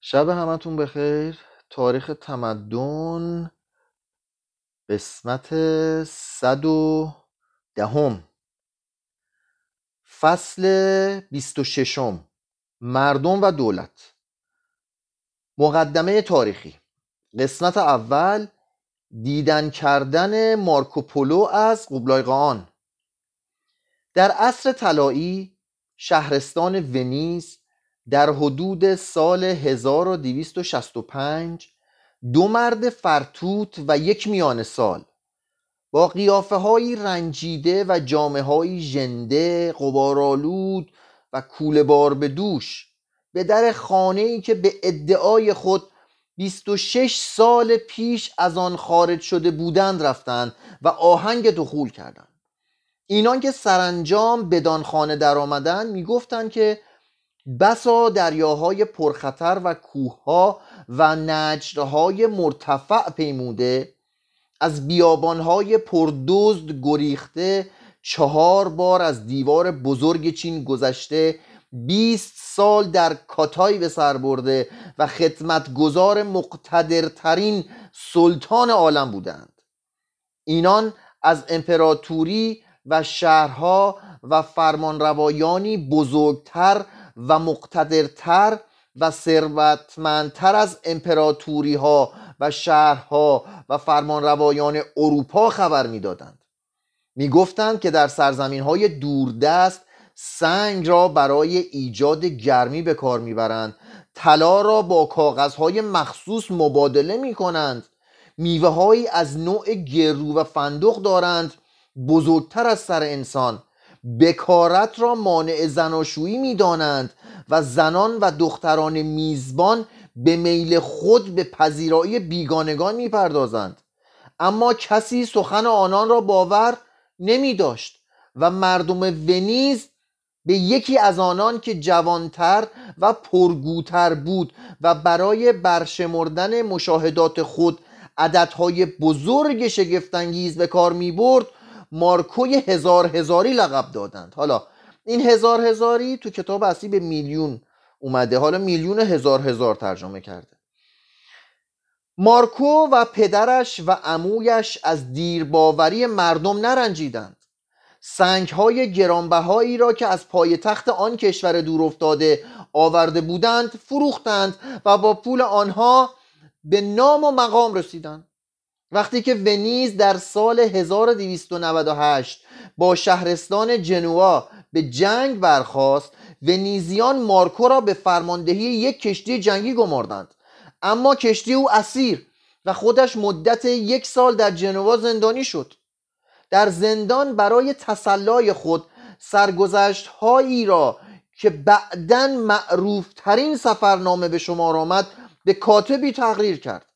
شب همتون بخیر. تاریخ تمدن قسمت صد و دهم. فصل بیست و ششم. مردم و دولت. مقدمه تاریخی. قسمت اول دیدن کردن مارکوپولو از قبلایقان در عصر طلایی شهرستان ونیز در حدود سال 1265 دو مرد فرتوت و یک میان سال با قیافه های رنجیده و جامعه های ژنده قبارالود و کوله بار به دوش به در خانه ای که به ادعای خود 26 سال پیش از آن خارج شده بودند رفتند و آهنگ دخول کردند. اینان که سرانجام بدان خانه در آمدن می‌گفتند که بسا دریاهای پرخطر و کوهها و نجرهای مرتفع پیموده از بیابانهای پردزد گریخته چهار بار از دیوار بزرگ چین گذشته بیست سال در کاتای به سر برده و خدمتگزار مقتدرترین سلطان عالم بودند. اینان از امپراتوری و شهرها و فرمانروایانی بزرگتر و مقتدرتر و ثروتمندتر از امپراتوری ها و شهرها و فرمانروایان اروپا خبر می‌دادند. می‌گفتند که در سرزمین های دوردست سنگ را برای ایجاد گرمی به کار می‌برند. طلا را با کاغذهای مخصوص مبادله می کنند میوه از نوع گرو و فندق دارند. بزرگتر از سر انسان. بکارت را مانع زناشویی می‌دانند و زنان و دختران میزبان به میل خود به پذیرایی بیگانگان می‌پردازند. اما کسی سخن آنان را باور نمی داشت و مردم ونیز به یکی از آنان که جوانتر و پرگوتر بود و برای برشمردن مشاهدات خود عددهای بزرگ شگفتانگیز به کار می برد مارکوی هزار هزاری لقب دادند. حالا این هزار هزاری تو کتاب اصلی به میلیون اومده. حالا میلیون هزار هزار ترجمه کرده. مارکو و پدرش و عمویش از دیرباوری مردم نرنجیدند. سنگ های گرانبهایی را که از پایتخت آن کشور دور افتاده آورده بودند فروختند و با پول آنها به نام و مقام رسیدند. وقتی که ونیز در سال 1298 با شهرستان جنوا به جنگ برخاست ونیزیان مارکو را به فرماندهی یک کشتی جنگی گماردند. اما کشتی او اسیر و خودش مدت یک سال در جنوا زندانی شد. در زندان برای تسلای خود سرگذشت هایی را که بعدا معروف ترین سفرنامه به شمار آمد به کاتبی تغییر کرد.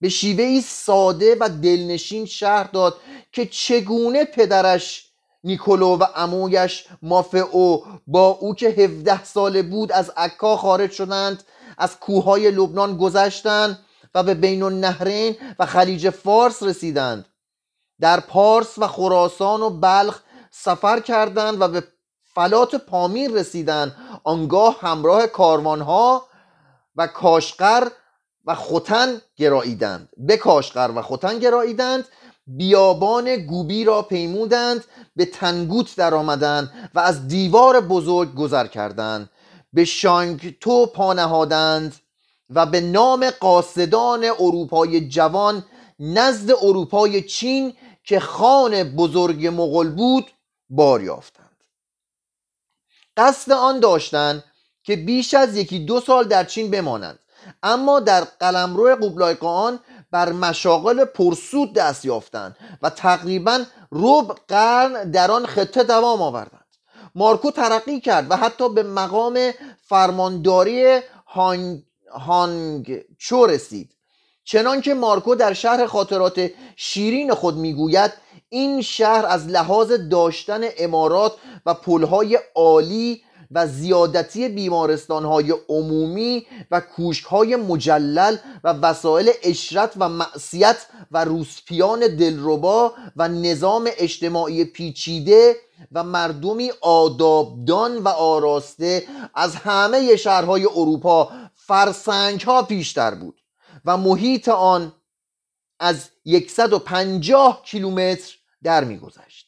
به شیوهی ساده و دلنشین شهر داد که چگونه پدرش نیکولو و امویش مافعو با او که 17 ساله بود از عکا خارج شدند از کوههای لبنان گذشتند و به بین النهرین و خلیج فارس رسیدند. در پارس و خراسان و بلخ سفر کردند و به فلات پامیر رسیدند. آنگاه همراه کاروانها و کاشقر و خوتن گراییدند. به کاشقر و خوتن گراییدند. بیابان گوبی را پیمودند. به تنگوت در آمدند و از دیوار بزرگ گذر کردند. به شانگتو پانهادند و به نام قاصدان اروپای جوان نزد اروپای چین که خان بزرگ مغل بود بار یافتند. قصد آن داشتند که بیش از یکی دو سال در چین بمانند. اما در قلمرو قبلای قان بر مشاغل پرسود دست یافتند و تقریبا ربع قرن در آن خطه دوام آوردند. مارکو ترقی کرد و حتی به مقام فرمانداری هانگ, هانگ چو رسید. چنان که مارکو در شهر خاطرات شیرین خود می‌گوید این شهر از لحاظ داشتن امارات و پلهای عالی و زیادتی بیمارستان های عمومی و کوشک های مجلل و وسایل اشرت و معصیت و روسپیان دلربا و نظام اجتماعی پیچیده و مردمی آدابدان و آراسته از همه شهرهای اروپا فرسنگ ها پیشتر بود و محیط آن از 150 کیلومتر در میگذشت.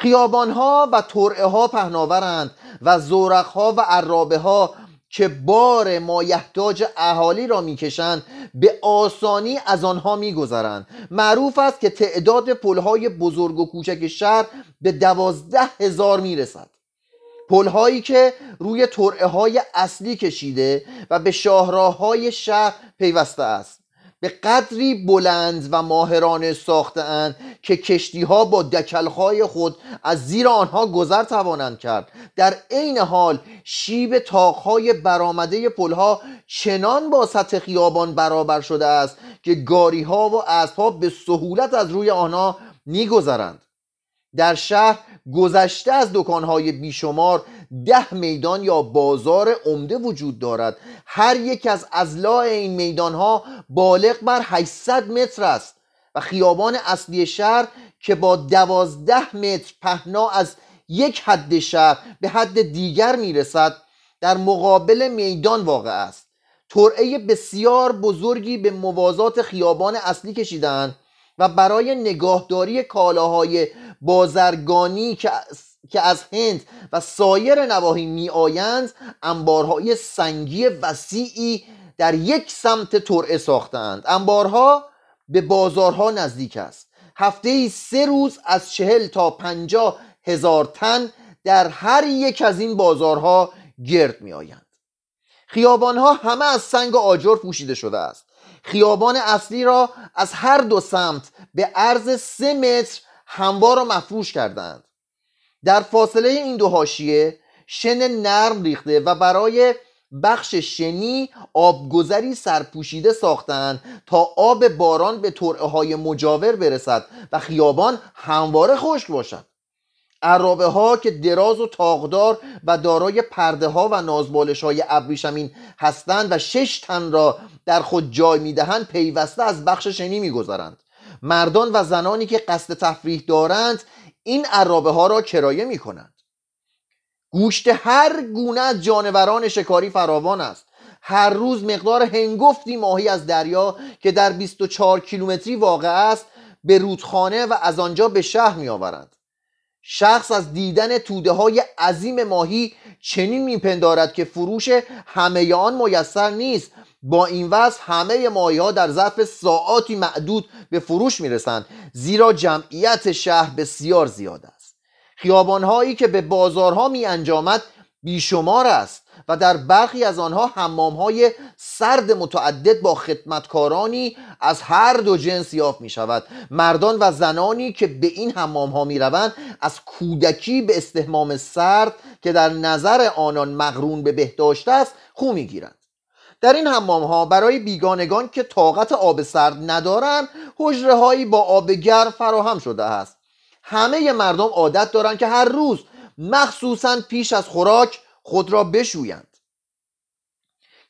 خیابان ها و ترعه ها پهناورند و زورق ها و عرابه ها که بار مایحتاج اهالی را می‌کشند به آسانی از آنها میگذرند. معروف است که تعداد پلهای بزرگ و کوچک شهر به دوازده هزار می‌رسد. پلهایی که روی ترعه های اصلی کشیده و به شاهراه های شهر پیوسته است. به قدری بلند و ماهرانه ساختهاند که کشتی ها با دکلهای خود از زیر آنها گذر توانند کرد. در عین حال شیب تاقهای برآمده پلها چنان با سطح خیابان برابر شده است که گاری ها و اسبها به سهولت از روی آنها میگذرند. در شهر گذشته از دکانهای بیشمار ده میدان یا بازار عمده وجود دارد. هر یک از ازلاع این میدانها بالغ بر 800 متر است و خیابان اصلی شهر که با دوازده متر پهنا از یک حد شهر به حد دیگر می‌رسد در مقابل میدان واقع است. ترعه بسیار بزرگی به موازات خیابان اصلی کشیدند و برای نگاهداری کالاهای بازرگانی که از هند و سایر نواحی می آیند انبارهای سنگی وسیعی در یک سمت ترعه ساختند. انبارها به بازارها نزدیک است. هفته ای سه روز از چهل تا پنجاه هزار تن در هر یک از این بازارها گرد می آیند خیابانها همه از سنگ و آجر پوشیده شده است. خیابان اصلی را از هر دو سمت به عرض سه متر هموار را مفروش کردند. در فاصله این دو حاشیه شن نرم ریخته و برای بخش شنی آبگذری سرپوشیده ساختند تا آب باران به ترعه های مجاور برسد و خیابان همواره خشک باشد. عرابه ها که دراز و تاغدار و دارای پرده ها و نازبالش های ابریشمین هستند و شش تن را در خود جای می‌دهند پیوسته از بخش شنی می‌گذارند مردان و زنانی که قصد تفریح دارند این عرابه ها را کرایه می کنند گوشت هر گونه از جانوران شکاری فراوان است. هر روز مقدار هنگفتی ماهی از دریا که در 24 کیلومتری واقع است به رودخانه و از آنجا به شهر می آورند شخص از دیدن توده های عظیم ماهی چنین میپندارد که فروش همه آن میسر نیست. با این وضع همه ماهی ها در ظرف ساعاتی معدود به فروش می‌رسند زیرا جمعیت شهر بسیار زیاد است. خیابان هایی که به بازارها می انجامد بیشمار است و در برخی از آنها حمام های سرد متعدد با خدمتکارانی از هر دو جنس یافت می شود مردان و زنانی که به این حمام ها می روند از کودکی به استهمام سرد که در نظر آنان مغرون به بهداشت است خو می گیرند در این حمام ها برای بیگانگان که طاقت آب سرد ندارند حجره هایی با آب گرم فراهم شده است. همه مردم عادت دارند که هر روز مخصوصا پیش از خوراک خود را بشویند.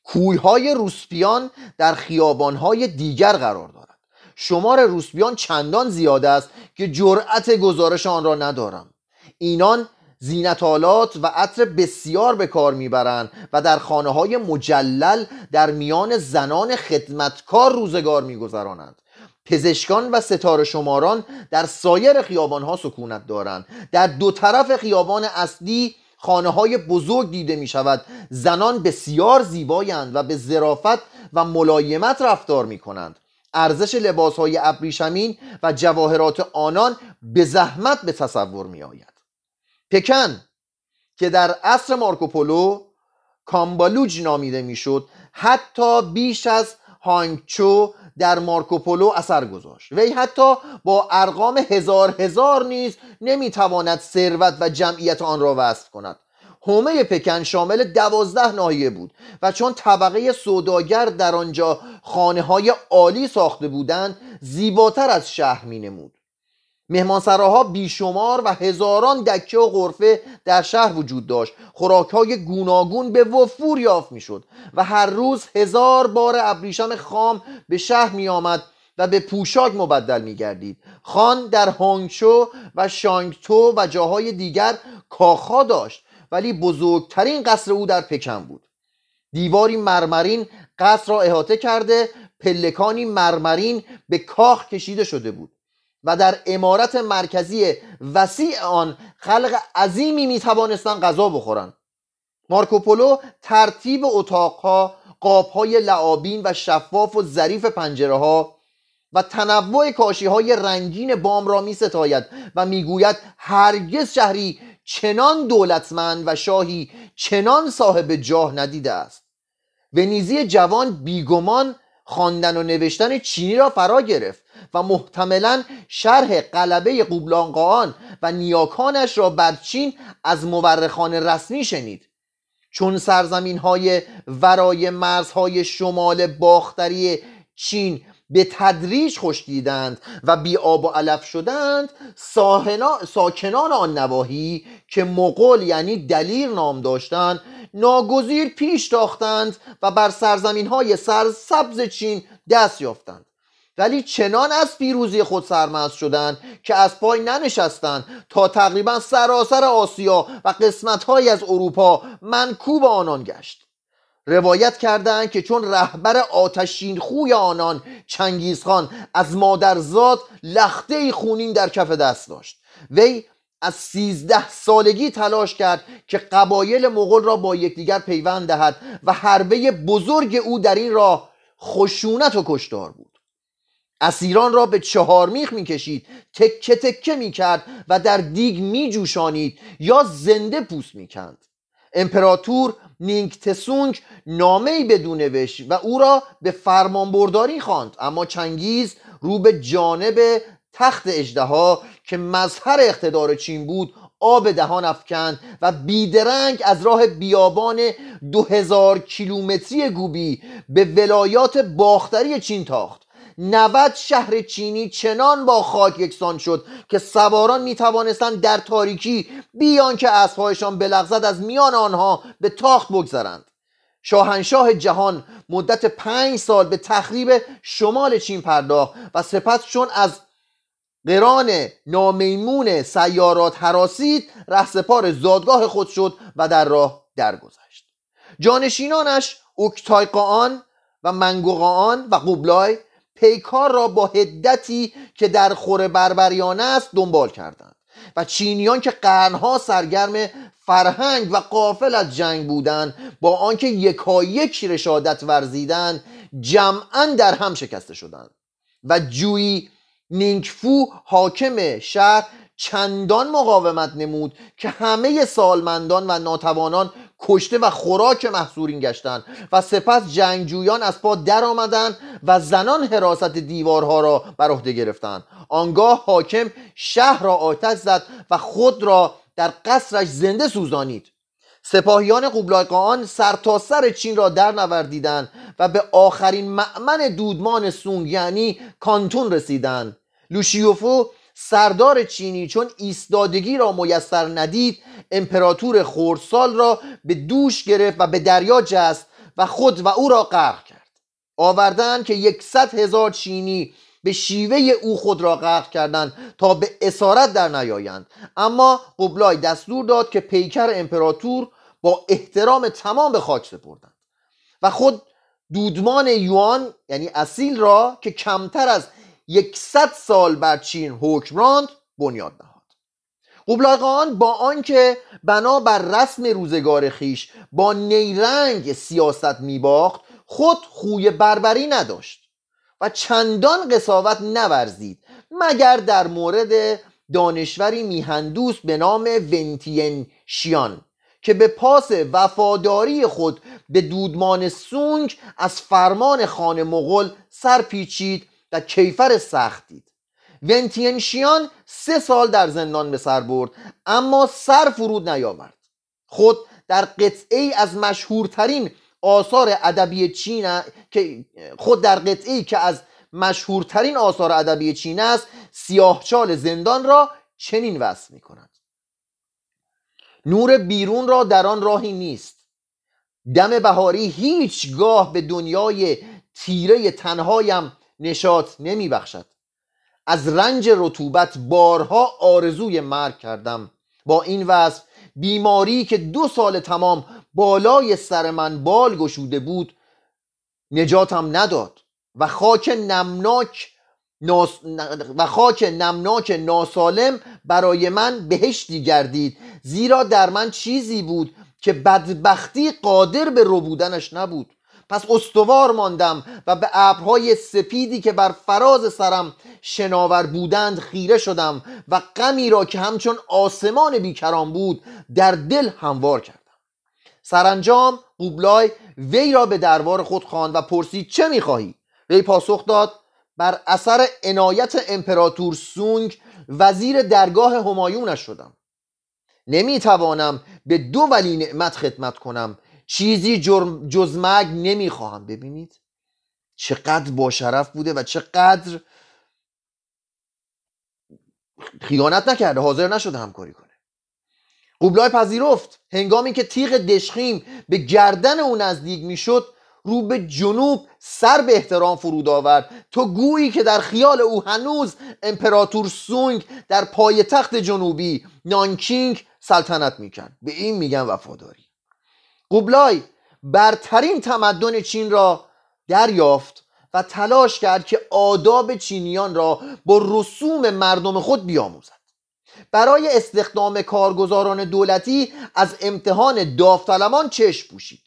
کویهای روسپیان در خیابانهای دیگر قرار دارد. شمار روسپیان چندان زیاد است که جرأت گزارش آن را ندارم. اینان زینتالات و عطر بسیار به کار می‌برند و در خانه های مجلل در میان زنان خدمتکار روزگار میگذرانند. پزشکان و ستاره شماران در سایر خیابان ها سکونت دارند. در دو طرف خیابان اصلی خانه های بزرگ دیده می شود زنان بسیار زیبایند و به ظرافت و ملایمت رفتار می کنند ارزش لباس های ابریشمین و جواهرات آنان به زحمت به تصور می آید پکن که در عصر مارکوپولو کامبالوج نامیده می‌شد حتی بیش از هانگچو در مارکوپولو اثر گذاشت. وی حتی با ارقام هزار هزار نیز نمی‌تواند ثروت و جمعیت آن را وصف کند. حومه پکن شامل دوازده ناحیه بود و چون طبقه سوداگر در آنجا خانه های عالی ساخته بودند زیباتر از شهر می نمود مهمانسراها بیشمار و هزاران دکه و غرفه در شهر وجود داشت. خوراکهای گوناگون به وفور یافت می‌شد و هر روز هزار بار ابریشم خام به شهر می آمد و به پوشاک مبدل می گردید خان در هانگشو و شانگتو و جاهای دیگر کاخا داشت ولی بزرگترین قصر او در پکن بود. دیواری مرمرین قصر را احاطه کرده پلکانی مرمرین به کاخ کشیده شده بود. و در امارت مرکزی وسیع آن خلق عظیمی می توانستند غذا بخورند. مارکوپولو ترتیب اتاقها قابهای لعابین و شفاف و ظریف پنجره ها و تنوع کاشی های رنگین بام را می ستاید و می‌گوید هرگز شهری چنان دولتمند و شاهی چنان صاحب جاه ندیده است. ونیزی جوان بیگمان خواندن و نوشتن چینی را فرا گرفت. و محتملا شرح قلبه قوبلانقان و نیاکانش را بر چین از مورخان رسمی شنید. چون سرزمین های ورای مرزهای شمال باختری چین به تدریج خشکیدند و بی آب و علف شدند ساکنان آن نواحی که مغول یعنی دلیر نام داشتند ناگزیر پیش تاختند و بر سرزمین های سرسبز چین دست یافتند. ولی چنان از پیروزی خود سرمست شدند که از پای ننشستند تا تقریبا سراسر آسیا و قسمتهایی از اروپا منکوب آنان گشت. روایت کردند که چون رهبر آتشین خوی آنان چنگیزخان از مادرزاد لخته خونین در کف دست داشت. وی از سیزده سالگی تلاش کرد که قبایل مغول را با یکدیگر پیوند دهد و حربه بزرگ او در این راه خشونت و کشتار بود. اسیران را به چهار میخ می‌کشید تکه تکه می‌کرد و در دیگ میجوشانید یا زنده پوست می‌کند. امپراتور نینگ تسونگ نامه ای بدون و او را به فرمانبرداری خواند اما چنگیز رو به جانب تخت اجدها که مظهر اقتدار چین بود آب دهان افکند و بیدرنگ از راه بیابان دو هزار کیلومتری گوبی به ولایات باختری چین تاخت. 90 شهر چینی چنان با خاک یکسان شد که سواران می توانستند در تاریکی بیان که اسبهایشان بلغزد از میان آنها به تاخت بگذرند. شاهنشاه جهان مدت پنج سال به تخریب شمال چین پرداخت و سپس چون از قران نامیمون سیارات حراسید رهسپار زادگاه خود شد و در راه درگذشت. جانشینانش اوکتایقان و منگوقان و قوبلای پیکار را با هدتی که در خور بربریانه است دنبال کردند. و چینیان که قرنها سرگرم فرهنگ و قافل از جنگ بودند با آنکه یکایک رشادت ورزیدند جمعا در هم شکسته شدند. و جویی نینگفو حاکم شهر چندان مقاومت نمود که همه سالمندان و ناتوانان کشته و خوراک محصورین گشتند و سپس جنگجویان از پا در آمدند و زنان حراست دیوارها را بر عهده گرفتند آنگاه حاکم شهر را آتش زد و خود را در قصرش زنده سوزانید. سپاهیان قوبلاقان سر تا سر چین را در نوردیدند و به آخرین معمن دودمان سونگ یعنی کانتون رسیدند. لوشیوفو سردار چینی چون ایستادگی را میسر ندید امپراتور خورسال را به دوش گرفت و به دریا جست و خود و او را غرق کرد. آوردن که یکصد هزار چینی به شیوه او خود را غرق کردند تا به اسارت در نیایند. اما قبلای دستور داد که پیکر امپراتور با احترام تمام به خاک سپردند. و خود دودمان یوان یعنی اصیل را که کمتر از یکصد سال بر چین حکم راند بنیاد نهاد قبلاقان با آنکه بنا بر رسم روزگار خیش با نیرنگ سیاست میباخت خود خوی بربری نداشت و چندان قصاوت نورزید مگر در مورد دانشوری میهندوس به نام ونتین شیان که به پاس وفاداری خود به دودمان سونگ از فرمان خان مغل سرپیچید و کیفر سخت دید. ونتینشیان سه سال در زندان به سر برد اما سر فرود نیاورد. خود در قطعه از مشهورترین آثار ادبی چین که خود در قطعه که از مشهورترین آثار ادبی چین است سیاهچال زندان را چنین وصف می کند نور بیرون را در آن راهی نیست. دم بهاری هیچگاه به دنیای تیره تنهایم نشاط نمی بخشد از رنج رطوبت بارها آرزوی مرگ کردم. با این وصف بیماری که دو سال تمام بالای سر من بال گشوده بود نجاتم نداد و خاک نمناک ناس... و خاک نمناک ناسالم برای من بهشتی گردید. زیرا در من چیزی بود که بدبختی قادر به ربودنش نبود. پس استوار ماندم و به ابرهای سپیدی که بر فراز سرم شناور بودند خیره شدم و غمی را که همچون آسمان بیکران بود در دل هموار کردم. سرانجام قوبلای وی را به دربار خود خواند و پرسید چه می‌خواهی وی پاسخ داد بر اثر عنایت امپراتور سونگ وزیر درگاه همایونش شدم. نمی‌توانم به دو ولی نعمت خدمت کنم. چیزی جز مرگ نمی‌خواهم. ببینید چقدر با شرف بوده و چقدر خیانت نکرده. حاضر نشده همکاری کنه. قوبلای پذیرفت. هنگامی که تیغ دشخیم به گردن او نزدیک می‌شد رو به جنوب سر به احترام فرود آورد. تو گویی که در خیال او هنوز امپراتور سونگ در پای تخت جنوبی نانکینگ سلطنت می‌کرد به این میگن وفاداری. قوبلای برترین تمدن چین را دریافت و تلاش کرد که آداب چینیان را با رسوم مردم خود بیاموزد. برای استخدام کارگزاران دولتی از امتحان داوطلبان چشم پوشید.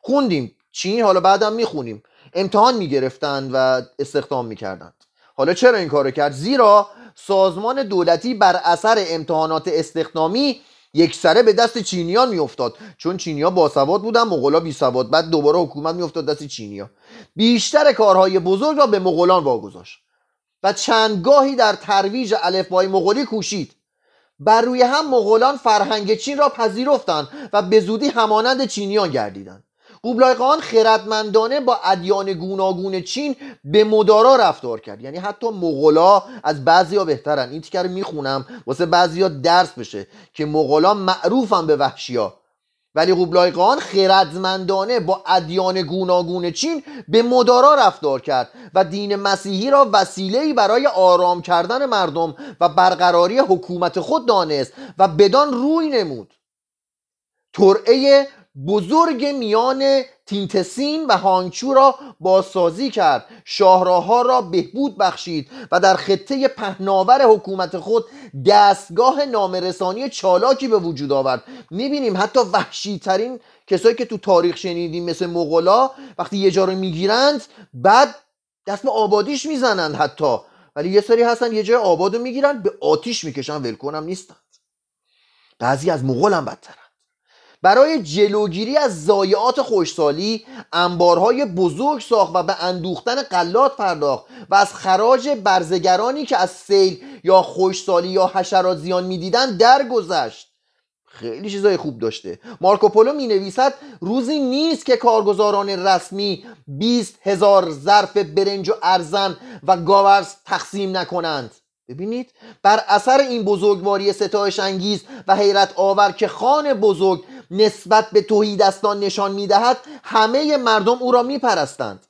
خوندیم. چین حالا بعدم می‌خونیم. امتحان می‌گرفتند و استخدام می‌کردند. حالا چرا این کارو کرد؟ زیرا سازمان دولتی بر اثر امتحانات استخدامی یک سره به دست چینیان میافتاد. چون چینیا باسواد بودن مغولا بی سواد. بعد دوباره حکومت میافتاد دست چینیا. بیشتر کارهای بزرگ را به مغولان واگذاشت. و چندگاهی در ترویج الفبای مغولی کوشید. بر روی هم مغولان فرهنگ چین را پذیرفتند و به زودی همانند چینیان گردیدند. قوبلای خان خردمندانه با ادیان گوناگون چین به مدارا رفتار کرد. یعنی حتی مغلا از بعضیا بهترن. این تیکر می‌خونم واسه بعضیا درس بشه که مغلا معروفن به وحشیا. ولی قوبلای خان خردمندانه با ادیان گوناگون چین به مدارا رفتار کرد و دین مسیحی را وسیله‌ای برای آرام کردن مردم و برقراری حکومت خود دانست و بدان روی نمود. ترعه بزرگ میان تینتسین و هانگچو را بازسازی کرد. شاهراهها را بهبود بخشید و در خطه پهناور حکومت خود دستگاه نامرسانی چالاکی به وجود آورد. می‌بینیم حتی وحشی ترین کسایی که تو تاریخ شنیدیم مثل مغلا وقتی یه جا رو می‌گیرند بعد دست به آبادیش می‌زنند حتی. ولی یه سری هستن یه جای آباد رو می‌گیرن به آتیش می‌کشن ولکنم نیستند. بعضی از مغول هم بدترن. برای جلوگیری از ضایعات خوشسالی انبارهای بزرگ ساخت و به اندوختن قلات پرداخت و از خراج برزگرانی که از سیل یا خوشسالی یا حشرات زیان می‌دیدند درگذشت. خیلی چیزای خوب داشته. مارکوپولو می نویسد روزی نیست که کارگزاران رسمی 20 هزار ظرف برنج و ارزن و گاورس تقسیم نکنند. ببینید بر اثر این بزرگواری ستایش انگیز و حیرت آور که خان بزرگ نسبت به توحیدستان نشان می‌دهد همه مردم او را میپرستند.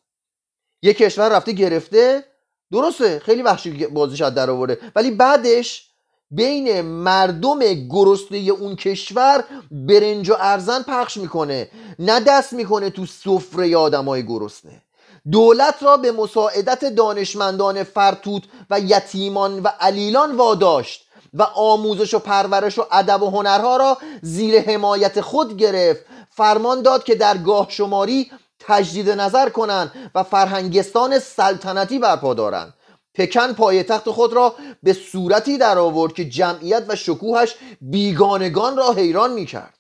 یک کشور رفته گرفته درسته خیلی وحشی بازیش از در آورده ولی بعدش بین مردم گرسنه اون کشور برنج و ارزن پخش می‌کنه. نه دست می‌کنه تو سفره آدمای گرسنه. دولت را به مساعدت دانشمندان فرتوت و یتیمان و علیلان واداشت. و آموزش و پرورش و ادب و هنرها را زیر حمایت خود گرفت. فرمان داد که در گاه شماری تجدید نظر کنند و فرهنگستان سلطنتی برپا دارند. پکن پایتخت خود را به صورتی در آورد که جمعیت و شکوهش بیگانگان را حیران می کرد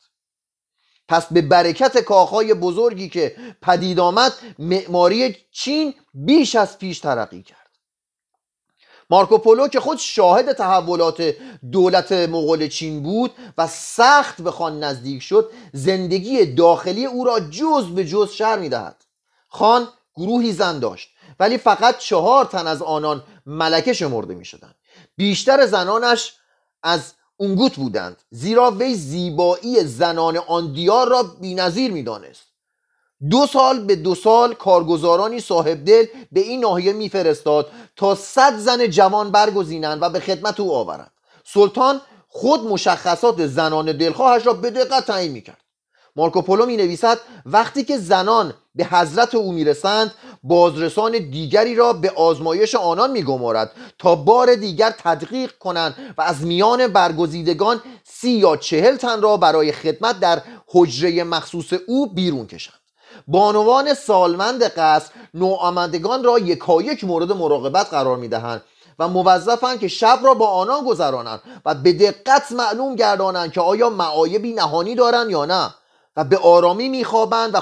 پس به برکت کاخهای بزرگی که پدید آمد معماری چین بیش از پیش ترقی کرد. مارکوپولو که خود شاهد تحولات دولت مغول چین بود و سخت به خان نزدیک شد زندگی داخلی او را جز به جز شر می‌دهد خان گروهی زن داشت ولی فقط چهار تن از آنان ملکه شمرده می شدن. بیشتر زنانش از اونگوت بودند زیرا وی زیبایی زنان آن دیار را بینظیر می‌دانست دو سال به دو سال کارگزارانی صاحب دل به این ناحیه میفرستاد تا صد زن جوان برگزینند و به خدمت او آورند. سلطان خود مشخصات زنان دلخواهش را به دقت تعیین می‌کرد. مارکوپولو می نویسد وقتی که زنان به حضرت او می‌رسند بازرسان دیگری را به آزمایش آنان میگمارد تا بار دیگر تدقیق کنند و از میان برگزیدگان سی یا چهل تن را برای خدمت در حجره مخصوص او بیرون کشند. بانوان سالمند قصر نوآمدگان را یکایک مورد مراقبت قرار می‌دهند و موظفند که شب را با آنان گذرانند و به دقت معلوم گردانند که آیا معایبی نهانی دارند یا نه و به آرامی میخوابند و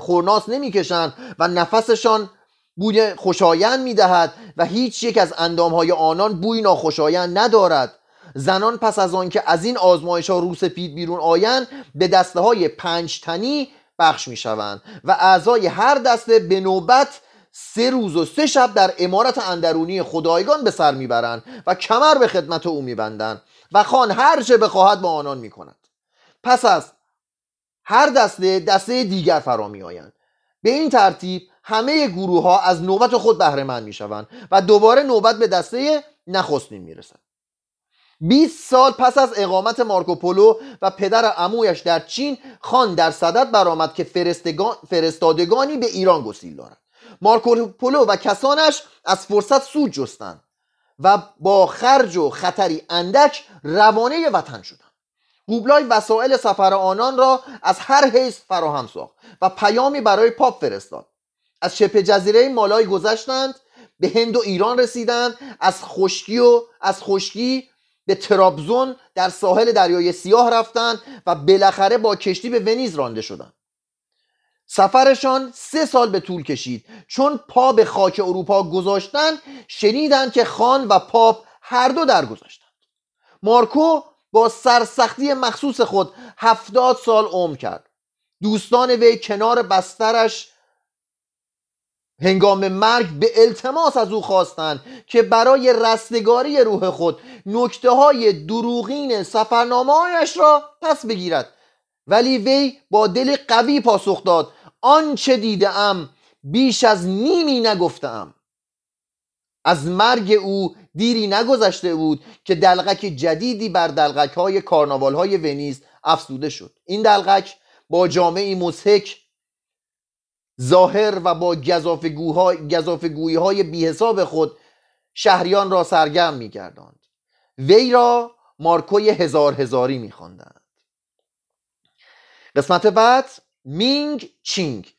خورناس نمی‌کشند و نفسشان بوی خوشایند می‌دهد و هیچ یک از اندامهای آنان بوی ناخوشایند ندارد. زنان پس از آنکه از این آزمایش ها رو سپید بیرون آیند به دسته های پنج تنی بخش می شوند و اعضای هر دسته به نوبت سه روز و سه شب در امارت اندرونی خدایگان به سر می‌برند و کمر به خدمت او میبندند و خان هر چه بخواهد با آنان می‌کند. پس از هر دسته دسته دیگر فرا می آیند به این ترتیب همه گروه ها از نوبت خود بهره مند می شوند و دوباره نوبت به دسته نخستین می رسند 20 سال پس از اقامت مارکوپولو و پدر امویش در چین خان در صدد برآمد که فرستادگانی به ایران گسیل دارد. مارکوپولو و کسانش از فرصت سود جستند و با خرج و خطری اندک روانه وطن شدند. گوبلای وسایل سفر آنان را از هر حیث فراهم ساخت و پیامی برای پاپ فرستاد. از شبه جزیره مالای گذشتند به هند و ایران رسیدند از خشکی و از خشکی به ترابزون در ساحل دریای سیاه رفتند و بالاخره با کشتی به ونیز رانده شدند سفرشان سه سال به طول کشید. چون پا به خاک اروپا گذاشتند شنیدند که خان و پاپ هر دو درگذشتند. مارکو با سرسختی مخصوص خود هفتاد سال عمر کرد. دوستان وی کنار بسترش هنگام مرگ به التماس از او خواستند که برای رستگاری روح خود نکته های دروغین سفرنامه را پس بگیرد. ولی وی با دل قوی پاسخ داد آنچه دیدم بیش از نیمی نگفتم از مرگ او دیری نگذشته بود که دلغک جدیدی بر دلغک های کارناوال های ونیز افزوده شد. این دلغک با جامعی مسحک ظاهر و با گذافگویی های بی حساب خود شهریان را سرگرم می گرداند. وی را مارکوی هزار هزاری می خواندند. قسمت بعد مینگ چینگ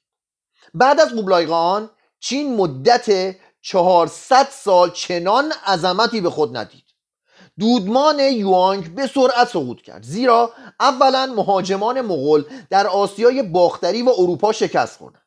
بعد از قبلایقان چین مدت 400 سال چنان عظمتی به خود ندید دودمان یوانگ به سرعت سقوط کرد زیرا اولا مهاجمان مغول در آسیای باختری و اروپا شکست خوردند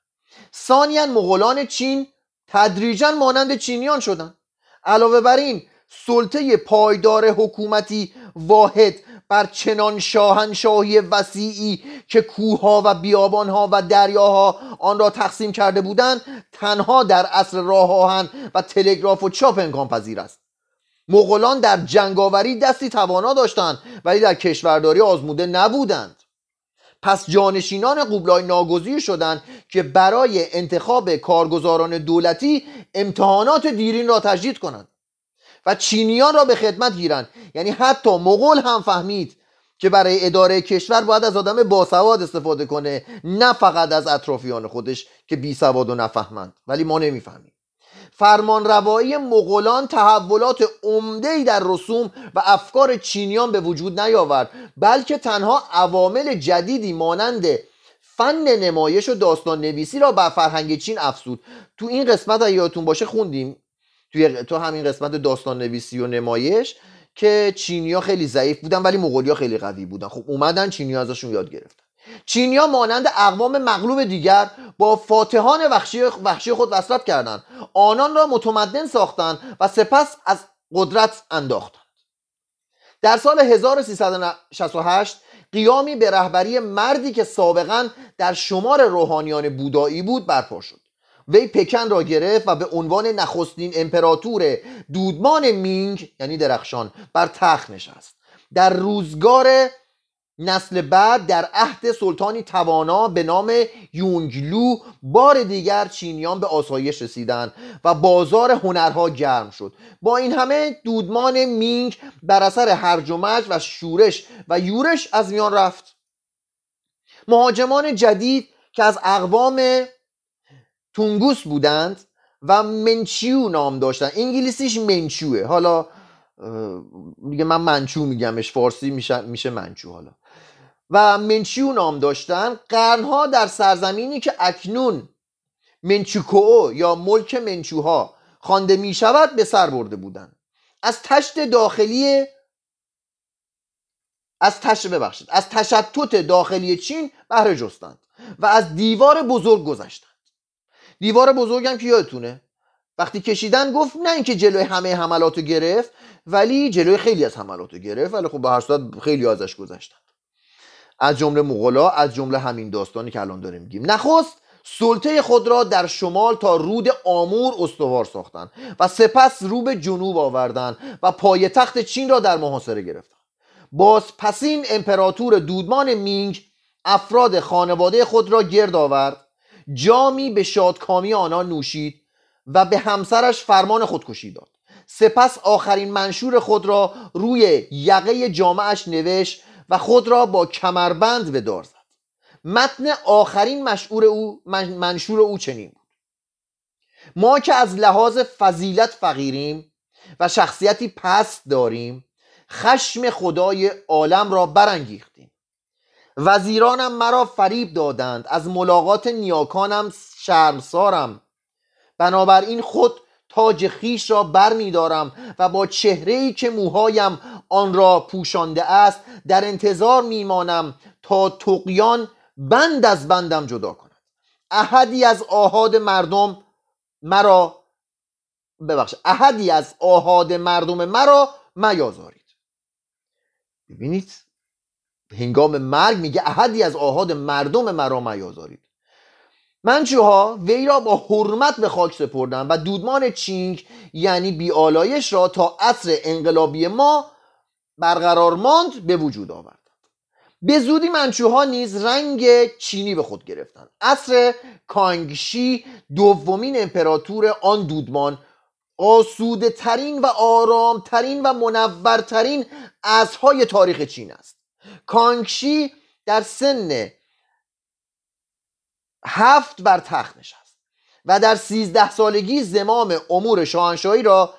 ثانیا مغولان چین تدریجا مانند چینیان شدند. علاوه بر این سلطه پایدار حکومتی واحد بر چنان شاهنشاهی وسیعی که کوهها و بیابانها و دریاها آن را تقسیم کرده بودند تنها در عصر راه آهن و تلگراف و چاپ امکان پذیر است. مغولان در جنگاوری دستی توانا داشتند ولی در کشورداری آزموده نبودند. پس جانشینان قوبلای ناگزیر شدند که برای انتخاب کارگزاران دولتی امتحانات دیرین را تجدید کنند و چینیان را به خدمت گیرند. یعنی حتی مغول هم فهمید که برای اداره کشور باید از آدم باسواد استفاده کنه نه فقط از اطرافیان خودش که بی سواد و نفهمند. ولی ما نمی‌فهمیم. فرمان روایی مغولان تحولات عمده در رسوم و افکار چینیان به وجود نیاورد بلکه تنها عوامل جدیدی مانند فن نمایش و داستان نویسی را بر فرهنگ چین افزود. تو این قسمت اگه یادتون باشه خوندیم توی تو همین قسمت داستان نویسی و نمایش که چینیا خیلی ضعیف بودن ولی مغولیا خیلی قوی بودن. خب اومدن چینیا ازشون یاد گرفتن. چینیا مانند اقوام مغلوب دیگر با فاتحان وحشی, خود وصلت کردند. آنان را متمدن ساختند و سپس از قدرت انداختند. در سال 1368 قیامی به رهبری مردی که سابقا در شمار روحانیان بودایی بود برپا شد. وی پکن را گرفت و به عنوان نخستین امپراتور دودمان مینگ یعنی درخشان بر تخت نشست. در روزگار نسل بعد در عهد سلطانی توانا به نام یونگلو بار دیگر چینیان به آسایش رسیدند و بازار هنرها گرم شد. با این همه دودمان مینگ بر اثر هرج و و شورش و یورش از میان رفت. مهاجمان جدید که از اقوام تونگوس بودند و منچیو نام داشتن انگلیسیش منچوه حالا دیگه من منچو میگمش فارسی میشه منچو حالا. و منچیو نام داشتن قرنها در سرزمینی که اکنون منچوکو یا ملک منچوها خوانده می شود به سر برده بودند از تشت داخلی از تشت ببخشید از تشتت داخلی چین بهره جستند و از دیوار بزرگ گذشتند. دیوار بزرگم که یادتونه؟ وقتی کشیدن گفت نه اینکه جلوی همه حملاتو گرفت ولی جلوی خیلی از حملاتو گرفت ولی خب به هر صورت خیلی ازش گذشتن. از جمله مغلا از جمله همین داستانی که الان داریم میگیم. نخست سلطه خود را در شمال تا رود آمور استوار ساختند و سپس رو به جنوب آوردند و پایتخت چین را در محاصره گرفتند باز پسین امپراتور دودمان مینگ افراد خانواده خود را گرد آورد جامی به شادکامی آنها نوشید و به همسرش فرمان خودکشی داد. سپس آخرین منشور خود را روی یقه جامعش نوشت و خود را با کمربند به دار زد. متن آخرین مشهور او منشور او چنین بود. ما که از لحاظ فضیلت فقیریم و شخصیتی پست داریم خشم خدای عالم را برانگیختیم. وزیرانم مرا فریب دادند از ملاقات نیاکانم شرمسارم. بنابراین خود تاج خیش را بر می دارم و با چهره ای که موهایم آن را پوشانده است در انتظار میمانم تا تقیان بند از بندم جدا کند. احدی از آهاد مردم مرا ببخش احدی از آهاد مردم مرا میازارید ببینید هنگام مرگ میگه احدی از آهاد مردم مرا میازارید منچوها وی را با حرمت به خاک سپردند و دودمان چینگ یعنی بیالایش را تا عصر انقلابی ما برقرار ماند به وجود آورد. به زودی منچوها نیز رنگ چینی به خود گرفتند. عصر کانگشی دومین امپراتور آن دودمان آسوده ترین و آرام ترین و منورترین های تاریخ چین است. کانگشی در سن هفت بر تخت نشست و در سیزده سالگی زمام امور شاهنشاهی را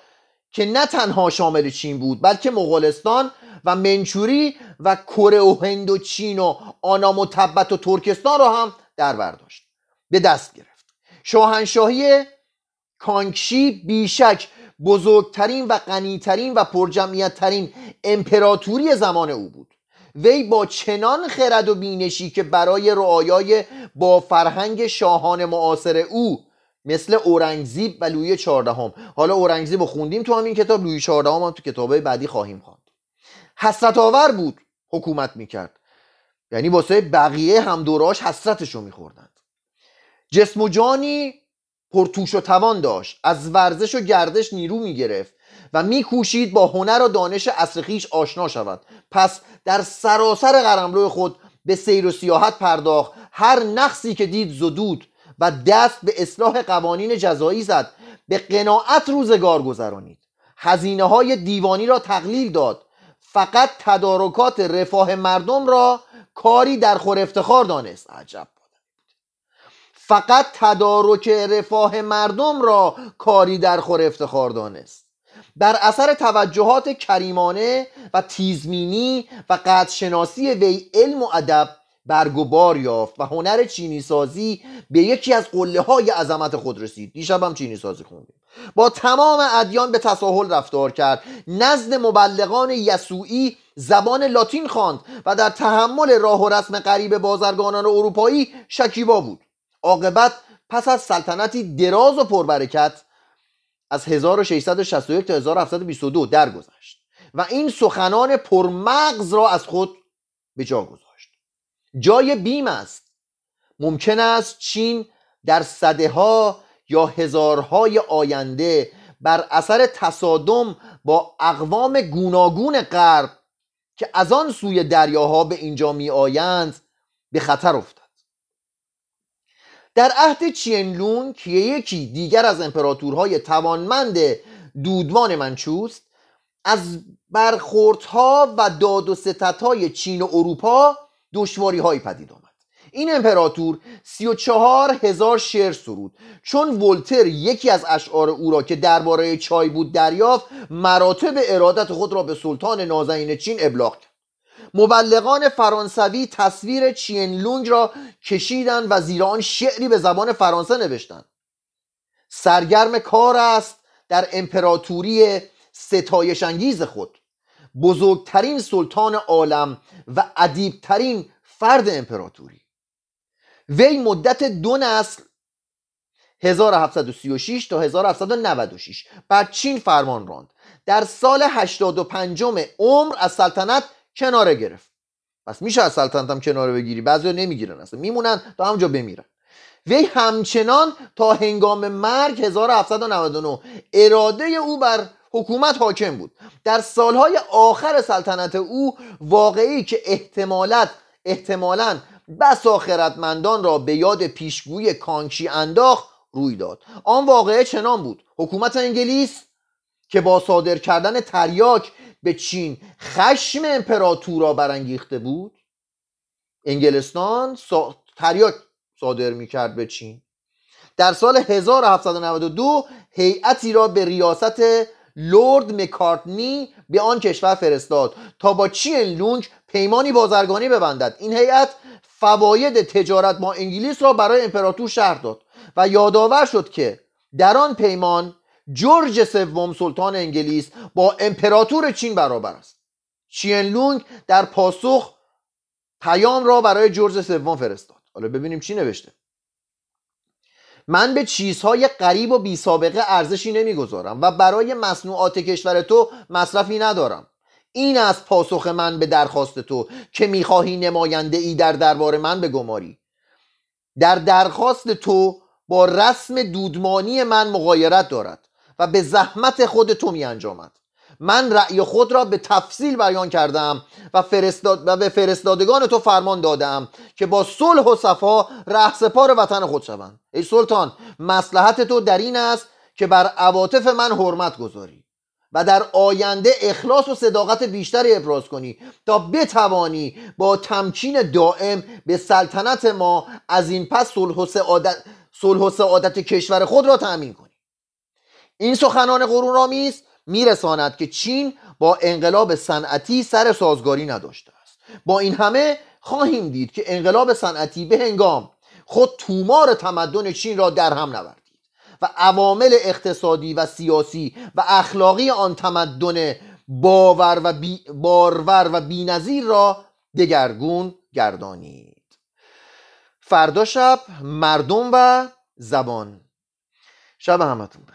که نه تنها شامل چین بود بلکه مغولستان و منچوری و کره و هند و چین و آنا و تبت و ترکستان را هم در برداشت به دست گرفت. شاهنشاهی کانکشی بیشک بزرگترین و غنیترین و پرجمعیتترین امپراتوری زمان او بود. وی با چنان خرد و بینشی که برای رعایای با فرهنگ شاهان معاصر او مثل اورنگزیب و لویی چهاردهم. حالا اورنگزیب رو خوندیم تو همین کتاب لویی چهاردهم هم تو کتابهای بعدی خواهیم خواند. حسرت آور بود حکومت می‌کرد. یعنی واسه بقیه هم دوراش حسرتشو میخوردند. جسم و جانی پرتوش و توان داشت. از ورزش و گردش نیرو می‌گرفت و میکوشید با هنر و دانش اصر آشنا شود. پس در سراسر قرمرو خود به سیر و سیاحت پرداخت. هر نقصی که دید زدود و دست به اصلاح قوانین جزایی زد. به قناعت روزگار گذرانید. هزینه های دیوانی را تقلیل داد. فقط تدارکات رفاه مردم را کاری در خور افتخار دانست. عجب فقط تدارک رفاه مردم را کاری در خور افتخار دانست. در اثر توجهات کریمانه و تیزمینی و قدرشناسی وی علم و ادب برگ و بار یافت و هنر چینی سازی به یکی از قله های عظمت خود رسید. دیشب هم چینی سازی خوندیم. با تمام ادیان به تساهل رفتار کرد. نزد مبلغان یسوعی زبان لاتین خواند و در تحمل راه و رسم غریب بازرگانان اروپایی شکیبا بود. عاقبت پس از سلطنتی دراز و پربرکت از 1661 تا 1722 درگذشت و این سخنان پرمغز را از خود به جا گذاشت. جای بیم است. ممکن است چین در صده ها یا هزارهای آینده بر اثر تصادم با اقوام گوناگون غرب که از آن سوی دریاها به اینجا می آیند به خطر افتد. در عهد چینلون که یکی دیگر از امپراتورهای توانمند دودمان منچوست از برخوردها و داد و ستتهای چین و اروپا دشواری هایی پدید آمد. این امپراتور سی و چهار هزار شعر سرود. چون ولتر یکی از اشعار او را که درباره چای بود دریافت مراتب ارادت خود را به سلطان نازنین چین ابلاغ کرد. مبلغان فرانسوی تصویر چین لونگ را کشیدند و زیر آن شعری به زبان فرانسه نوشتند سرگرم کار است در امپراتوری ستایش انگیز خود. بزرگترین سلطان عالم و ادیبترین فرد امپراتوری. وی مدت دو نسل 1736 تا 1796 بر چین فرمان راند. در سال 85 عمر از سلطنت کناره گرفت. پس میشه از سلطنت هم کناره بگیری؟ بعضی نمی‌گیرن اصلا. میمونن تا همجا بمیرن. وی همچنان تا هنگام مرگ 1799 اراده او بر حکومت حاکم بود. در سالهای آخر سلطنت او واقعی که احتمالات احتمالا بسا خردمندان را به یاد پیشگوی کانکشی انداخت روی داد. آن واقعه چنان بود. حکومت انگلیس که با صادر کردن تریاک به چین خشم امپراتور را برانگیخته بود. انگلستان سا... تریاک صادر می‌کرد به چین. در سال 1792 هیئتی را به ریاست لورد مکارتنی به آن کشور فرستاد تا با چین لونگ پیمانی بازرگانی ببندد. این هیئت فواید تجارت با انگلیس را برای امپراتور شهر داد و یادآور شد که در آن پیمان جورج سوم سلطان انگلیس با امپراتور چین برابر است. چین لونگ در پاسخ پیام را برای جورج سوم فرستاد. حالا ببینیم چی نوشته. من به چیزهای غریب و بی سابقه ارزشی نمی‌گذارم و برای مصنوعات کشور تو مصرفی ندارم. این از پاسخ من به درخواست تو که می‌خواهی نماینده ای در دربار من بگماری. در درخواست تو با رسم دودمانی من مغایرت دارد. و به زحمت خود تو می انجامد. من رأی خود را به تفصیل بیان کردم و, فرستاد و به فرستادگان تو فرمان دادم که با صلح و صفا رهسپار وطن خود شوند. ای سلطان مسلحت تو در این است که بر عواطف من حرمت گذاری و در آینده اخلاص و صداقت بیشتری ابراز کنی تا بتوانی با تمکین دائم به سلطنت ما از این پس صلح و سعادت, صلح و سعادت کشور خود را تأمین کنی. این سخنان قرون میرساند که چین با انقلاب صنعتی سر سازگاری نداشته است. با این همه خواهیم دید که انقلاب صنعتی به هنگام خود تومار تمدن چین را در هم نوردید و عوامل اقتصادی و سیاسی و اخلاقی آن تمدن باور و بی بارور و بینظیر را دگرگون گردانید. فردا شب مردم و زبان. شب همتون